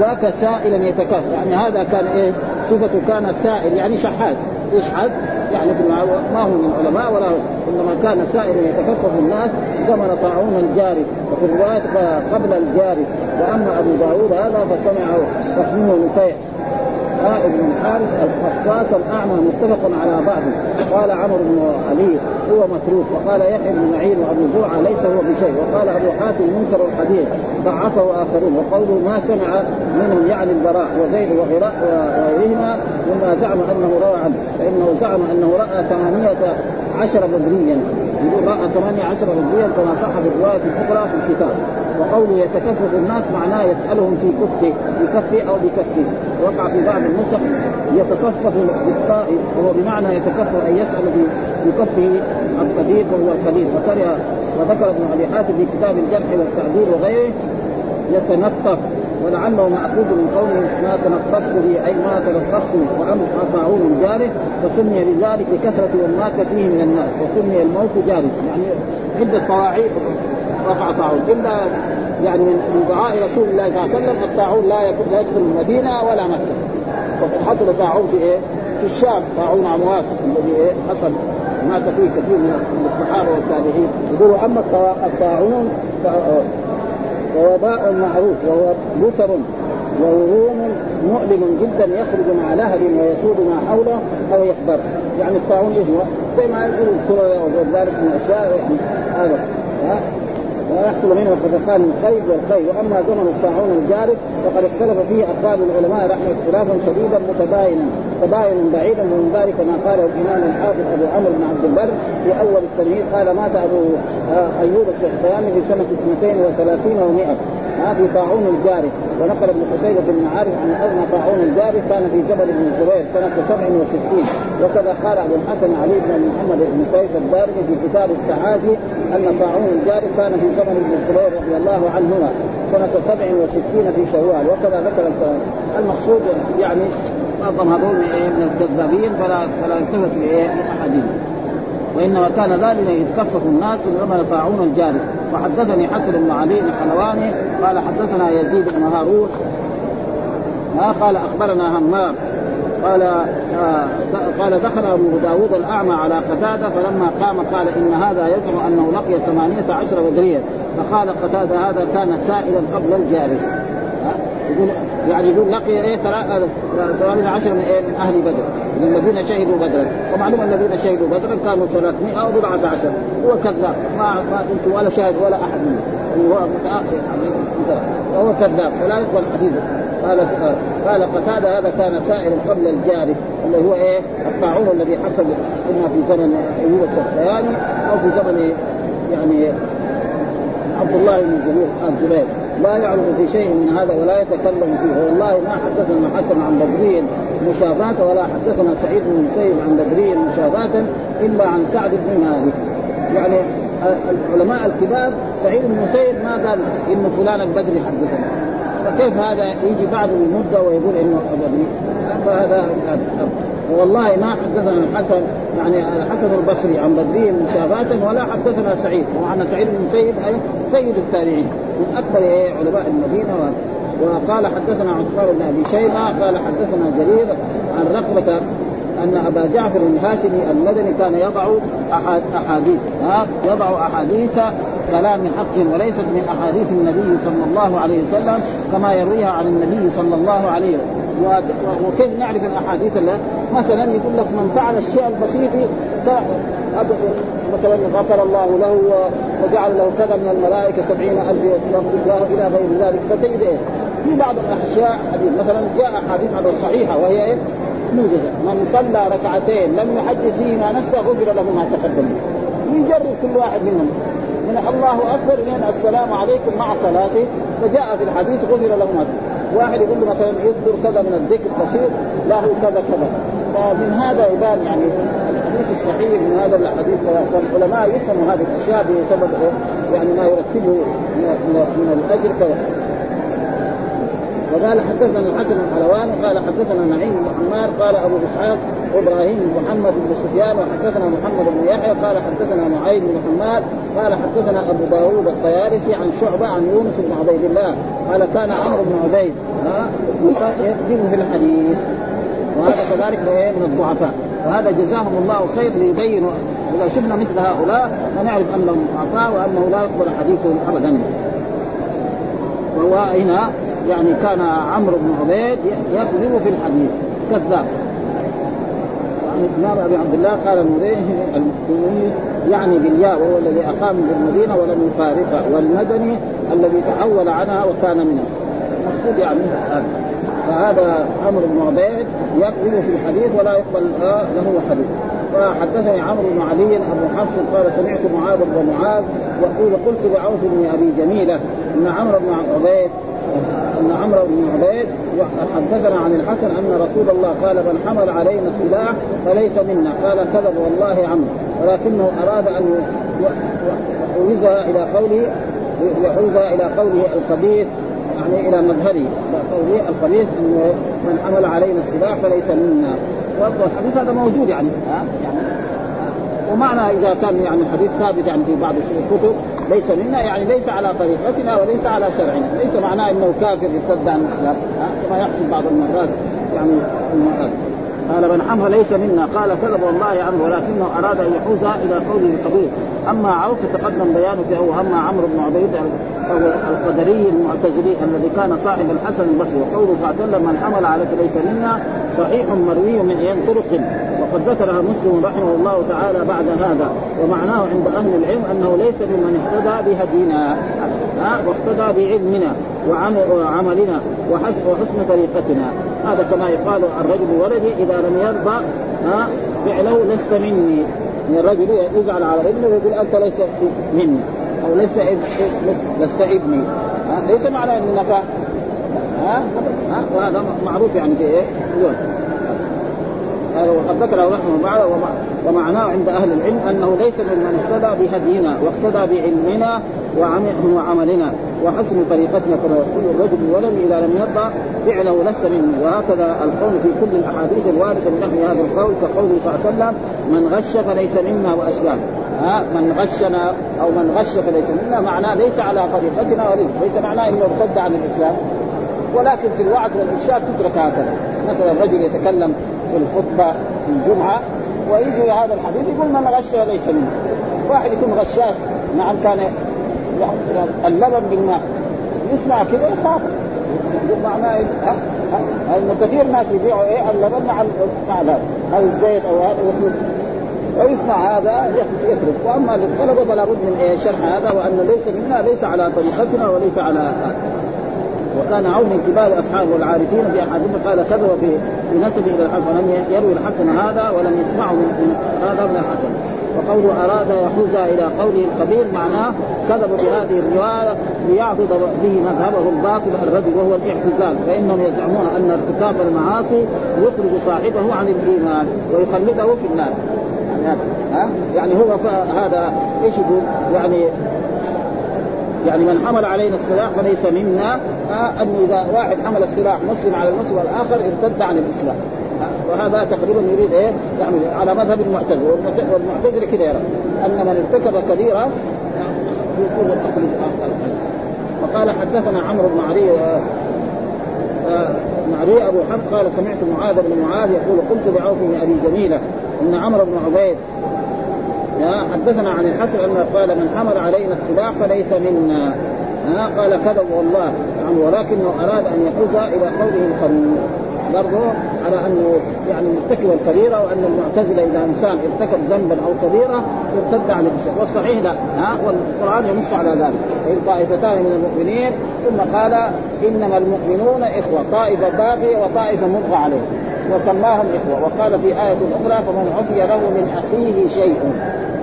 ذاك سائلا يتكفل يعني هذا كان إيه؟ صفته كان سائل يعني شحات. يشحت يعني في ما هو من علماء ولا هو. إنما كان سائلا يتكفف الناس زمن طاعون الجاري. وفي الرواية قبل الجاري. وأما أبو داود هذا فسمعه. اسمه نفيع. قائد بن الحارث الخصاص الأعمى متفق على بعضه. قال عمرو بن علي هو متروك وقال يحيى بن معين وأبو زرعة ليس هو بشيء وقال أبو حاتم منكر الحديث ضعفه آخرون وقوله ما سمع منهم يعني البراء وزيد وغيرهما مما زعم أنه روى عنه فإنه زعم أنه رأى ثمانية عشر بدريا يقول رأى ثمانية عشر بدريا كما صح في الرواية الاخرى في الكتاب. وقوله يتكفف الناس معناه يسألهم في كفه بكفه أو بكفه. وقع في بعض النسخ يتكفف بالطاء وهو بمعنى يتكفف أن يسأل بكفه الطبيب وهو القليل وكره وذكر ابن أبي حاتم في كتاب الجرح والتعديل وغيره يتنطف ولعله مأخوذ من قوله ما تنطفت به أي ما تلطفت وامر طاعون جاره فسمي بذلك كثرة والمات فيه من الناس وسمي الموت جاره. يعني عدة طواعين رفع طاعون الا يعني من دعاء رسول الله صلى الله عليه وسلم الطاعون لا يدخل المدينة ولا مكة. وقد حصل طاعون في إيه؟ في الشام. طاعون عمواس الذي إيه؟ حصل. مات فيه كثير من الصحابة والتابعين. يقولوا أما الطاعون ووباء معروف وهو بتر ووروم مؤلم جدا يخرج مع لهب ويسود ما حوله أو يخبر يعني الطاعون هو؟ زي ما يقول الكرة وغير ذلك من الاشياء يعني هذا ويحصل منه خفقان الخيل والخيل وأما زمن الطاعون الجارف فقد اختلف فيه اقوال العلماء رحمة اختلافا شديدا متباينا تباينا بعيدا. ومن ذلك ما قاله الإمام الحافظ أبو عمرو بن عبد البر في أول التمهيد قال مات أبو آه، أيوب السختياني في سنة 32 و100 ها في طاعون الجارف ونقل ابن قتيبة بن عارف أن طاعون الجارف كان في جبل بن الزبير سنة 67 وكذا قال أبو الحسن علي بن محمد بن سيف الدارمي في كتاب التعازي أن طاعون الجارف كان في زمن ابن الزبير رضي الله عنهما سنة 67 في شوال. وكذا ذكر المقصود يعني معظم هذول من الكذابين فلا فلا يلتفت لأحدهم. وإنما كان ذلك يتكفف الناس لما طاعون الجاري. وحدثني حسن بن علي الحلواني قال حدثنا يزيد بن هارون. ما قال أخبرنا همام. قال آه قال دخل أبو داود الأعمى على قتادة فلما قام قال إن هذا يزعم أنه لقي ثمانية عشر بدريا فقال قتادة هذا كان سائلا قبل الجاري. يقول يعني يقول لقي إيه ثمانية عشر من إيه؟ من أهل بدر. من الذين شهدوا بدرا. ومعلوم الذين شهدوا بدرا كانوا 300 أو بضعة عشر. هو كذاب. ما ما أنت ولا شاهد ولا أحد منهم يعني هو وهو كذاب. ولا يقبل حديثه. قال قال قتادة هذا كان سائر قبل الجاري. اللي هو إيه؟ الطاعون الذي حصل اما في زمن ايوب السختياني أو في زمن يعني عبد الله بن الزبير لا يعلم في شيء من هذا ولا يتكلم فيه. والله ما حدثنا حسن عن بدري مشابهة ولا حدثنا سعيد بن المسيب عن بدري مشابهة إلا عن سعد بن مالك. يعني العلماء الكبار سعيد بن المسيب ما قال إن فلان البدري حدثنا. فكيف هذا يجي بعد المدة ويقول إنه بدري فهذا والله ما حدثنا الحسن يعني الحسن البصري عن بدري مشابهة ولا حدثنا سعيد. ومعنى سعيد بن المسيب سيد التابعين. من اكبر علماء المدينة وقال حدثنا عثمان بن أبي شيبة قال حدثنا جرير عن رقبة أن أبا جعفر الهاشمي المدني كان يضع احاديث يضع أحاديث كلام حق وليست من أحاديث النبي صلى الله عليه وسلم كما يرويها عن النبي صلى الله عليه وسلم وكيف نعرف الأحاديث مثلا يقول لك من فعل الشيء البسيط مثلا غفر الله له وجعل له كذا من الملائكة سبعين ألف يستغفر الله إلى غير ذلك. فتجد إيه؟ في بعض الاشياء حديث مثلا جاء أحاديث على الصحيحه وهي إيه؟ موجزة. من صلى ركعتين لم يحدث فيهما نفسه غفر له ما تقدم. يجرب كل واحد منهم. من الله أكبر من السلام عليكم مع صلاته. فجاء في الحديث غفر له ما واحد يقول له مثلا يذكر كذا من الذكر بسيط له كذا كذا. فمن هذا يبان يعني الحديث الصحيح من هذا الحديث فالعلماء يفهموا هذه الأشياء بسبب يعني ما يرتبه من الأجر وقال حدثنا الحسن الحلواني قال حدثنا نعيم بن حمار قال أبو إسحاق إبراهيم بن محمد بن سفيان وحدثنا محمد بن يحيى قال حدثنا معين بن حماد قال حدثنا أبو داوود الطيارسي عن شعبة عن يونس بن عبيد الله قال كان عمرو بن عبيد يكذب في الحديث. وهذا كذلك من الضعفاء. وهذا جزاهم الله خير ليبينوا إذا شفنا مثل هؤلاء فنعرف انهم ضعفاء وأنه لا يقبل حديثهم ابدا. وهو هنا يعني كان عمرو بن عبيد يكذب في الحديث كذاب. الامام أبي عبد الله قال المدني يعني بالياء وهو الذي أقام بالمدينة ولم يفارقها والمدني الذي تحول عنها وكان منها المقصود يعني فهذا عمرو بن عبيد يكذب في الحديث ولا يقبل له حديث. فحدثني عمرو بن علي أبو حفص قال سمعت معاذ بن معاذ يقول قلت لعوف بن أبي جميلة إن عمرو بن عبيد إن عمرو بن عبيد حدثنا عن الحسن أن رسول الله قال من حمل علينا السلاح فليس منا. قال كذب والله عمرو. ولكنه أراد أن يحوزها إلى قوله يحوزها إلى قوله الخبيث يعني إلى مظهره قوله الخبيث من حمل علينا السلاح فليس منا. والحديث هذا موجود يعني ها؟ يعني ومعنى إذا كان يعني الحديث ثابت يعني في بعض الكتب ليس منا يعني ليس على طريقتنا وليس على شرعنا، ليس معناه إنه كافر يرتد عن الإسلام كما يحصل بعض المرات يعني المرات. قال من حمى ليس منا. قال كذب والله عنه ولكنه أراد أن يحوز إلى قوله القبيل أما عوف فتقدم بيانه أو أما عمرو بن عبيد القدري المعتزلي الذي كان صاحب الحسن البصري. وقوله صلى الله عليه وسلم من حمل على ليس منا صحيح مروي من أيام طرق. وقد ذكرها مسلم رحمه الله تعالى بعد هذا. ومعناه عند أهل العلم أنه ليس ممن اهتدى بهدينا. ها؟ واقتدى بعلمنا وعملنا وحسن طريقتنا. هذا كما يقال الرجل ولدي إذا لم يرضى ها فعله لست مني. يعني الرجل يزعل على ابنه ويقول أنت ليس مني أو ليس لست ابني. ليس معنى إنك ها ها وهذا معروف يعني في إيه؟ هذا وقد ذكره رحمه بعد ومعناه عند أهل العلم أنه ليس ممن اهتدى بهدينا واقتدى بعلمنا وعملنا وحسن طريقتنا كما يقول الرجل الولد إذا لم يرضى فعله لست مني وهكذا القول في كل الأحاديث الواردة من نحو هذا القول كقوله صلى الله عليه وسلم من غش فليس منا واشباه ها؟ من غشنا أو من غش فليس منا معناه ليس على طريقتنا وليس ليس معناه إنه ارتد عن الإسلام. ولكن في الوعظ والإرشاد تترك هكذا. مثلا الرجل يتكلم في الخطبة في الجمعة ويجي هذا الحديث يقول من غش ليس منه. واحد يكون غشاش نعم كان اللبن بالماء. يسمع كذا يخاف. معناه؟ انه كثير ناس يبيعوا إيه؟ اللبن مع مع أو الزيت أو هذا ويسمع هذا يترك. وأما للطلبه فلا بد من إيه؟ شرح هذا وأنه ليس منا ليس على طريقتنا وليس على وكان عون من كبار أصحابه والعارفين في أحاديث قال كذب في في نسبه إلى الحسن ولم يروي الحسن هذا ولم يسمعه من هذا من الحسن. وقوله أراد يحوز إلى قوله الخبير معناه كذب بهذه الرواية ليعضد به مذهبه الباطل الرجل وهو الاعتزال. فإنهم يزعمون أن ارتكاب المعاصي يخرج صاحبه عن الإيمان ويخلده في النار. يعني ها؟ يعني هو هذا إيش يقول؟ يعني يعني من حمل علينا السلاح فليس منا. انه إذا واحد حمل السلاح مسلم على المسلم والاخر ارتد عن الإسلام. آه وهذا تقريبا يريد إيه؟ يعني على مذهب المعتزلة. والمعتزلة كذا يرى أن من ارتكب كبيره يكون الاخذ وقال حدثنا عمرو بن علي آه، آه، معري أبو حفص قال سمعت معاذ بن معاذ يقول قلت لعوف بن أبي جميلة. إن عمرو بن عبيد حدثنا عن الحسن أنه قال من حمل علينا السلاح فليس منا. قال كذب والله. يعني ولكنه أراد أن يحوز إلى قوله الخميس برضه على أنه يعني مرتكب الكبيره وأن المعتزلة إذا إنسان ارتكب ذنبا أو كبيره ارتد عن الاسلام والصحيح لا. ها؟ والقرآن ينص على ذلك. فإن طائفتان من المؤمنين ثم قال إنما المؤمنون إخوة. طائفة باغيه وطائفة مبغى عليه. وسماهم إخوة. وقال في آية أخرى فمن عفي له من أخيه شيء.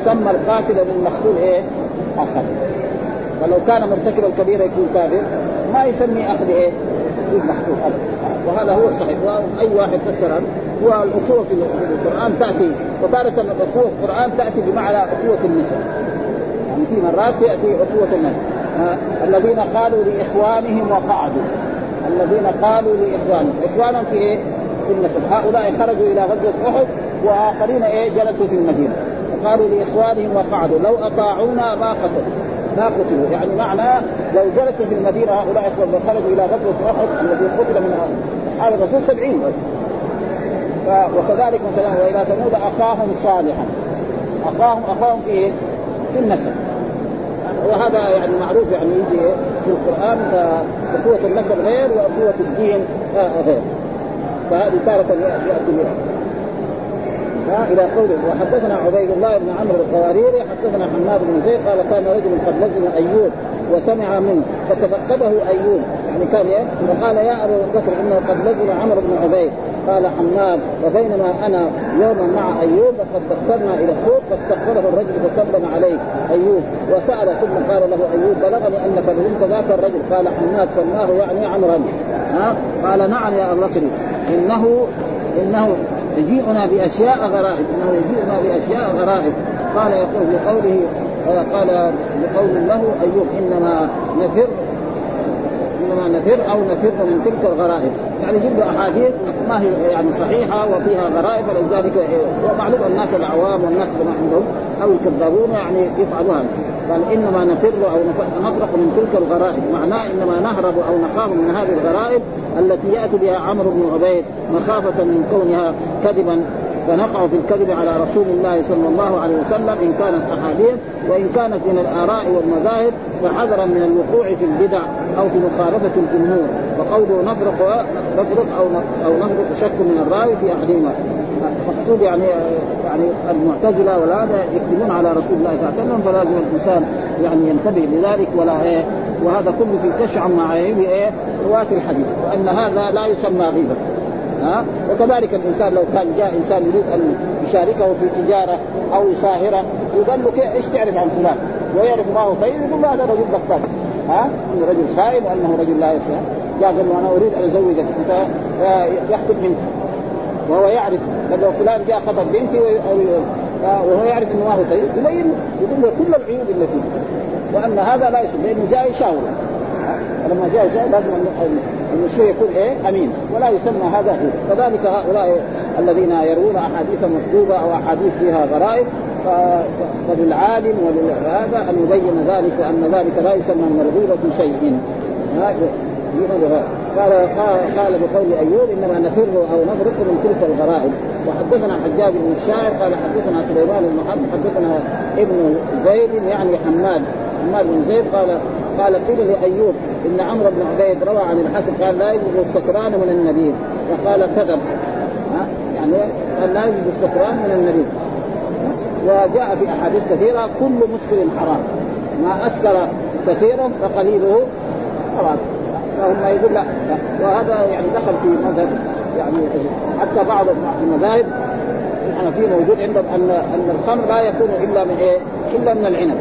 سمى القاتل للمقتول إيه؟ اخا فلو كان مرتكب الكبيره يكون كافر. ما يسمي اخ إيه؟ المحكوم أبدا. وهذا هو الصحيح. وأي واحد فسر هو الاخوه في القرآن تاتي وتارة الاخوه في القرآن تأتي بمعنى اخوه النساء. يعني في مرات تاتي اخوه النساء. آه الذين قالوا لإخوانهم وقعدوا. الذين قالوا لإخوانهم. إخوانهم في إيه؟ في النسب. هؤلاء خرجوا إلى غزوة أحد وآخرين إيه؟ جلسوا في المدينة. قالوا لإخوانهم وقعدوا. لو أطاعونا ما قتلوا. ما قتلوا يعني معنى لو جلسوا في المدينة هؤلاء خرجوا إلى غزوة أحد الذي قتل من اصحاب الرسول سبعين. وكذلك مثلا وإلى ثمود أخاهم صالحا. اخاهم أخاهم في إيه؟ في النسب. وهذا يعني معروف يعني يجي في القرآن فاخوه النسب غير واخوه الدين غير. فهذه تارة يأتي بها. ها إلى قوله وحدثنا عبيد الله بن عمرو القواريري حدثنا حماد بن زيد قال كان رجل قد لزم أيوب وسمع منه فتفقده أيوب. يعني كان إيه؟ وقال يا ابو بكر إنه قد لزم عمرو بن عبيد. قال حماد وبينما أنا يوما مع أيوب وقد دخلنا إلى السوق فاستقبله الرجل فسلم عليه أيوب وسأل ثم قال له أيوب بلغني أنك لزمت ذاك الرجل. قال حماد سماه يعني عمرا. ها؟ قال نعم يا ابو بكر إنه إنه يجيئنا بأشياء غرائب إنه يجيئنا بأشياء غرائب. قال يقول بقوله قال بقول له أيوب إنما نفر إنما نفر أو نفر من تلك الغرائب. يعني جد أحاديث ما هي يعني صحيحة وفيها غرائب ولذلك ومعلوم الناس العوام والناس ما عندهم أو الكذابون يعني يفعلوا هذا قال إنما نفر أو نفرق من تلك الغرائب. معناه إنما نهرب أو نخاف من هذه الغرائب التي يأتي بها عمرو بن عبيد مخافة من كونها كذبا. فنقع في الكذب على رسول الله صلى الله عليه وسلم. إن كانت أحاديث وإن كانت من الآراء والمذاهب فحذرا من الوقوع في البدع أو في مخالفة الجمهور وقوله نفرق نفرق أو أو نفرق شك من الراوي في أحدهما. مقصود يعني يعني المعتزلة ولا يكذبون على رسول الله صلى الله عليه وسلم فلازم الإنسان يعني ينتبه لذلك ولا إيه وهذا كله في عن معايب إيه رواة الحديث وأن هذا لا يسمى غيبة. ها؟ وكذلك الإنسان لو كان جاء إنسان يريد أن يشاركه في تجارة أو يساهره يقول له إيش تعرف عن فلان؟ ويعرف ما هو طيب يقول له هذا رجل بطال ها؟ إنه رجل خائن وأنه رجل لا يسمع. جاء قال له أنا أريد أن أزوجك. يخطب بنتي وهو يعرف لو فلان جاء خطب بنتي وهو يعرف إنه ما هو طيب يبين يقول له كل العيوب اللي فيه. وأن هذا لا يصير لأنه جاء يشاور. فلما جاء يشاور لازم المشروع يكون إيه؟ أمين. ولا يسمى هذا هو. كذلك هؤلاء الذين يروون أحاديث مكتوبه أو أحاديث فيها غرائب فللعالم ولهذا أن يبين ذلك وان ذلك لا يسمى من الغيبه شيء. قال قال بقول أيوب إنما نفر أو نفرق من تلك الغرائب. وحدثنا حجاج بن الشاعر قال حدثنا سليمان بن محمد حدثنا ابن زيد يعني حماد حماد بن زيد قال قال قيل لأيوب إن عمرو بن عبيد روى عن الحسن قال لا يجوز السكران من النبيذ فقال كذب. يعني قال لا يجوز السكران من النبيذ وجاء في أحاديث كثيرة كل مسكر حرام. ما أسكر كثيرا فقليله حرام. فهم يقول لا, لا وهذا يعني دخل في مذهب يعني حتى بعض المذاهب الحنفيه موجود عندهم ان أن الخمر لا يكون إلا من إيه؟ إلا من العنب.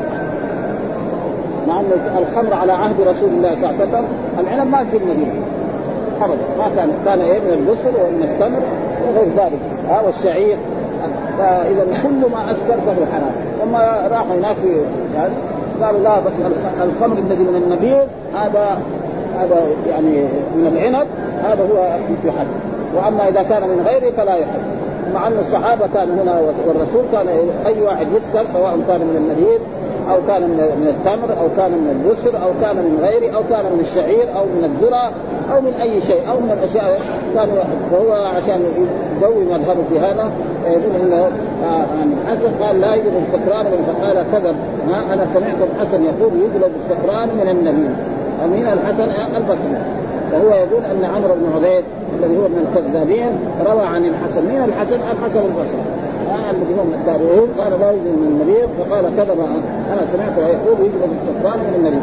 مع أن الخمر على عهد رسول الله صلى الله عليه وسلم العنب ما في المدينة. ابدا. ما كان كان إيه؟ من البصر ومن التمر وغير ذلك. ها والشعير. فاذا كل ما اسكر فهو حرام. ثم راحوا هناك في يعني قالوا لا بس الخمر الذي من النبيذ هذا هذا يعني من العنب هذا هو يحد وأما إذا كان من غيره فلا يحد مع أن الصحابة كانوا هنا والرسول كان أي واحد يسكر سواء كان من النبيذ أو كان من من التمر أو كان من البسر أو كان من غيره أو كان من الشعير أو من الذرة أو من أي شيء أو من الأشياء. كان وهو عشان يقوي مذهبه في هذا يقول إنه آه، عن الحسن قال لا يجب السكران فقال كذب. أنا سمعت الحسن يقول يجلب السكران من النبي. امين الحسن البصري. فهو يقول أن عمرو بن عبيد الذي هو من الكذابين روى عن الحسن مين الحسن؟ الحسن البصري. آه الذي هو من التابعين قال لا يوجد من النبي فقال كذب. أنا سمعت يقول يجب الاستقرار من النبي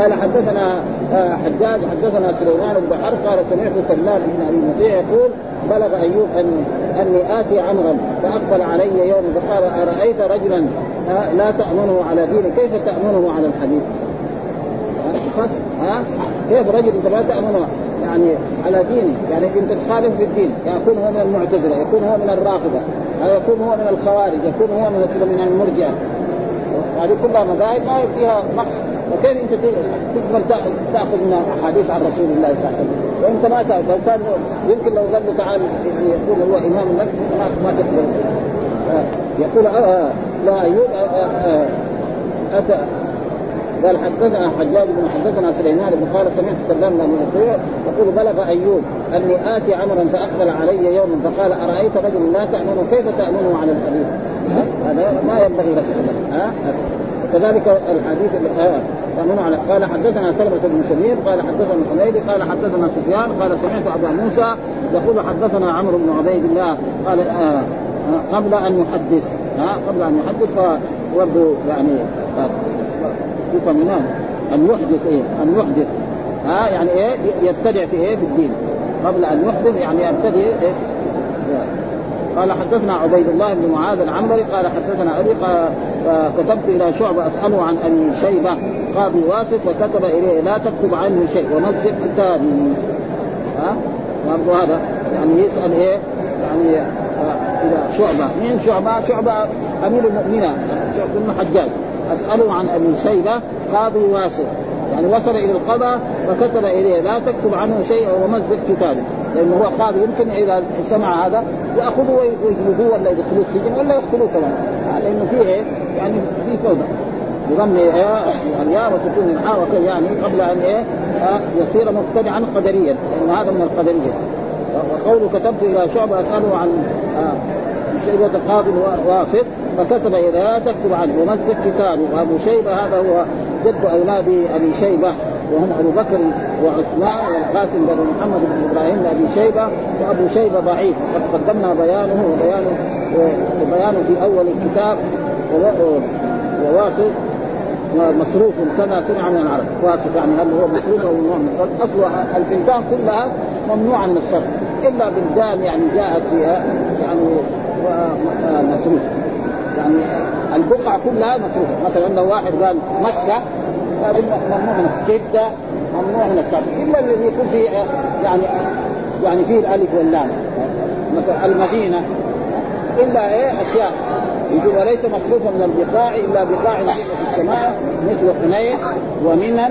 قال حدثنا آه حجاج حدثنا سليمان بن بحر قال سمعت سلام بن أبي مطيع يقول بلغ أيوب أن اني اتي عمرا فأقبل علي يوم فقال أرأيت رجلا آه لا تأمنه على دينه كيف تأمنه على الحديث؟ ها؟ كيف رجل انت لا تامنه يعني على دينه يعني انت تخالف في الدين يكون هو من المعتزلة يكون هو من الرافضة يكون هو من الخوارج يكون هو من من المرجئة. هذه كلها مذاهب ما فيها نقص. وكيف أنت تقبل تاخذ من أحاديث عن رسول الله صلى الله عليه وسلم؟ وأنت ما تأخذ. لو كان يمكن لو قال له تعال يعني يقول هو إمام لك ما ما تقبل. يقول آه, آه، لا ايوب آه آه اتى قال حدثنا حجاج بن حدثنا سليمان بن قال سمعت سلام بن مطيع يقول بلغ أيوب أني آتي عمرا فأقبل علي يوما فقال أرأيت رجل لا تامنه كيف تأمنه على الحديث؟ هذا ما ينبغي لك ها؟ كذلك الحديث آه تأمنه على قال حدثنا سلمة بن سمير قال حدثنا حميدي قال حدثنا سفيان قال سمعت أبا موسى يقول حدثنا عمرو بن عبيد الله قال آه قبل أن يحدث. ها؟ قبل أن يحدث فوضوا يعني يفهم من ان يحدث إيه؟ ان يحدث ها يعني إيه؟ يبتدع في إيه؟ في الدين. قبل أن يحدث يعني يبتدئ إيه؟ قال حدثنا عبيد الله بن معاذ العنبري قال حدثنا أبي كتبت إلى شعبة اساله عن أبي شيبة قاضي واسف فكتب إليه لا تكتب عنه شيء ومزق كتابي ها؟ برضو هذا يعني يسأل إيه؟ يعني آه، إلى شعبة. مين شعبة؟ شعبة أمير المؤمنين شعبة بن حجاج. اساله عن أبي شيبة قاضي واسع. يعني وصل إلى القضاء فكتب إليه لا تكتب عنه شيئا ومزق كتابه لأنه هو قاضي يمكن إذا سمع هذا ياخذوه ويجلدوه ولا يدخلوه السجن ولا يقتلوه كمان. لأنه فيه إيه؟ يعني في فوضى بضم إيه؟ الياء وسكون الحاء يعني؟ قبل أن إيه؟ يصير مبتدعا قدريا. لأن هذا من القدرية. وقوله كتبت إلى شعبه اساله عن شيبة القاضي واسط فكتب إذا تكتب عنه. ومسك كتابه. وأبو شيبة هذا هو جد أولاد أبي شيبة وهم أبو بكر وعثمان والقاسم بن محمد بن إبراهيم لأبي شيبة وأبو شيبة ضعيف. قد قدمنا بيانه وبيانه وبيانه في أول الكتاب وواسط ومصروف كما سمع من العرب. واسط يعني هل هو مصروف أو ممنوع من الصرف؟ أصل البلدان كلها ممنوعة من الصرف إلا بلدان يعني جاءت فيها يعني مصروف يعني البقعة كلها مصروفة. مثلا لو واحد قال مكة ممنوع من جدة ممنوع من الصرف إلا الذي يكون فيه يعني يعني فيه الألف واللام. مثلا المدينة. إلا إيه؟ أشياء. يقول وليس مصروفا من البقاع إلا بقاع في السماء مثل حنين ومنى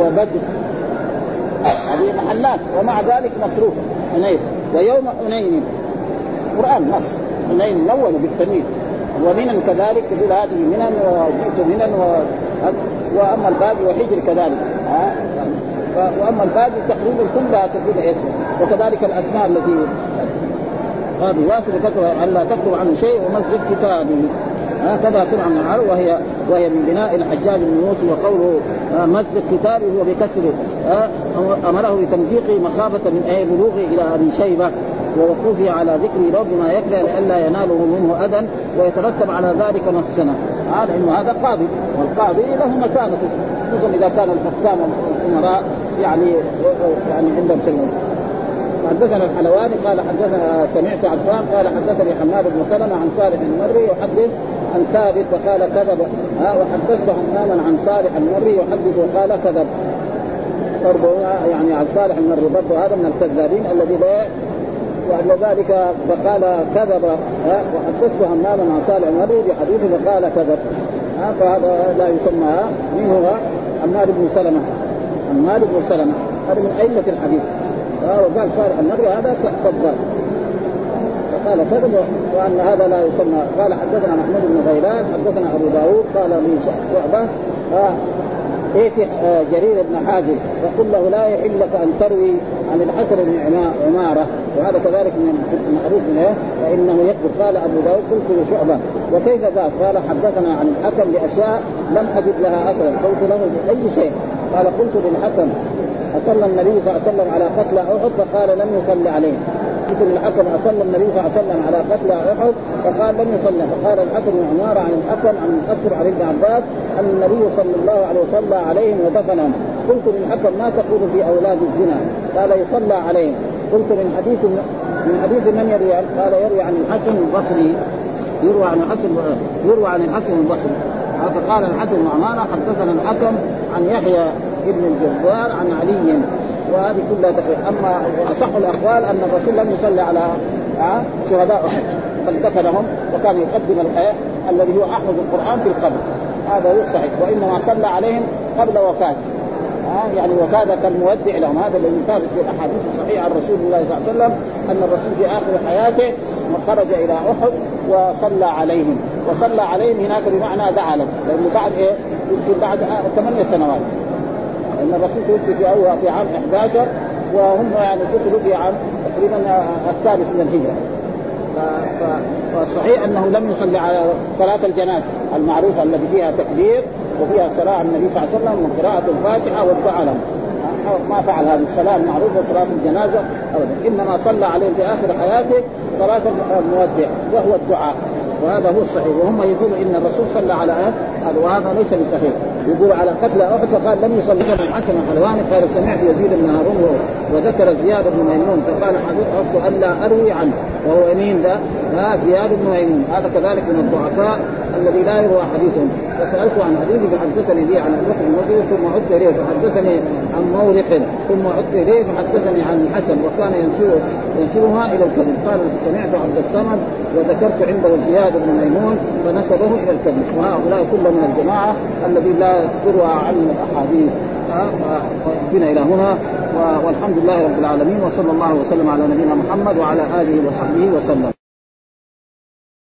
وبدر. هذه محلات ومع ذلك مصروفة. حنين. ويوم حنين. قرآن نص حنين ملون بالتنوين ومنن كذلك تقول هذه منن وجئت منن و... وأما الباقي وحجر كذلك. ها؟ وأما الباقي تقريبا كلها تقول إيش؟ وكذلك الأسماء التي هذه واصل كتب أن لا تكتب عنه شيء ومسجد كتابه هكذا سمع من العرب وهي وهي من بناء الحجاج بن يوسف وقوله مزق كتابه هو بكسره أمره بتمزيقه مخافة من أي بلوغه إلى أبي شيبة. ووقوفه على ذكر رب ما يكره لئلا يناله منه أذى ويترتب على ذلك مفسنه هذا إنه هذا قاضي والقاضي له مكانته خصوصا إذا كان الحكام والأمراء يعني يعني عندهم شيء. حدثنا الحلواني قال حدثنا سمعت عفان قال حدثني حماد بن سلمة عن صالح المري يحدث عن ثابت وقال كذب. وحدثت حماما عن صالح المري يحدث وقال كذب. برضه يعني عن صالح المري برضه هذا من الكذابين الذي لا وأن ذلك فقال كذب وحدثت هماما عن صالح المري بحديث فقال كذب. فهذا لا يسمى من هو عمار بن سلمة. عمار بن سلمة. هذا من أئمة الحديث. وقال صالح المري هذا كذاب. فقال كذب وأن هذا لا يسمى. قال حدثنا محمود بن غيلان حدثنا أبو داود قال لي شعبة. ائت آه، جرير بن حازم. فقل له لا يحل لك أن تروي عن الحسن بن عمارة وهذا كذلك من المعروف منه فانه يكذب. قال أبو داود قلت لشعبة وكيف ذاك؟ قال حدثنا عن الحكم بأشياء لم أجد لها أثرا. قلت له بأي شيء؟ قال قلت للحكم أصلى النبي صلى الله عليه وسلم على قتل أحد فقال لم يصلي عليه. قلت للحكم أصلى النبي صلى الله عليه وسلم على قتل أحد فقال لم يصلي. فقال الحسن بن عمارة عن الحكم عن المقصر عن ابن عباس أن النبي صلى الله عليه وسلم عليهم ودفنهم قلت للحكم ما تقول في أولاد الزنا. قال يصلى عليهم. قلت من حديث من حديث من يروي قال يروي عن الحسن البصري. يروى عن الحسن يروى عن الحسن البصري. فقال الحسن بن عماره حدثنا الحكم عن يحيى ابن الجبار عن علي. وهذه كلها تقريبا أما أصح الأقوال أن الرسول لم يصلي على شهداء أحد. بل دفنهم وكان يقدم الذي هو أحفظ القرآن في القبر. هذا هو الصحيح وإنما صلى عليهم قبل وفاته. آه يعني وكان كالمودع لهم. هذا الذي ثابت في الأحاديث الصحيحة عن رسول الله صلى الله عليه وسلم أن الرسول في آخر حياته خرج إلى أحد وصلى عليهم. وصلى عليهم هناك بمعنى دعا لهم لأنه بعد إيه؟ يمكن بعد ثمانية سنوات. ان الرسول توفي في أول في عام 11 وهم يعني قتلوا في عام تقريبا الثالث من الهجرة. فالصحيح أنه لم يصلي على صلاة الجنازة المعروفة التي فيها تكبير. وفيها على النبي صلى الله عليه وسلم وقراءه الفاتحة والدعاء لهم ما فعل هذه الصلاة المعروفة صلاة الجنازة ابدا. إنما صلى عليه في آخر حياته صلاة المودع وهو الدعاء. وهذا هو الصحيح. وهم يقولوا إن الرسول صلى على هذا وهذا ليس بصحيح. يقول على قتل أحد فقال لم يصلي بن حسن الحلواني قال سمعت يزيد بن هارون وذكر زياد بن ميمون. فقال حدثت ان لا أروي عنه. وهو يمين ذا زياد بن ميمون. هذا كذلك من الضعفاء. الذي لا يروى حديثهم فسالته عن حديث فحدثني به عن البكر المسلم ثم عدت إليه فحدثني عن مورق ثم عدت إليه فحدثني عن الحسن وكان ينسبه ينسبها إلى الكذب. قال سمعت عبد الصمد وذكرت عنده زياد بن ميمون فنسبه إلى الكذب. وهؤلاء كلهم من الجماعة الذي لا تروى عنه الأحاديث. بنا إلى هنا. والحمد لله رب العالمين وصلى الله وسلم على نبينا محمد وعلى آله وصحبه وسلم.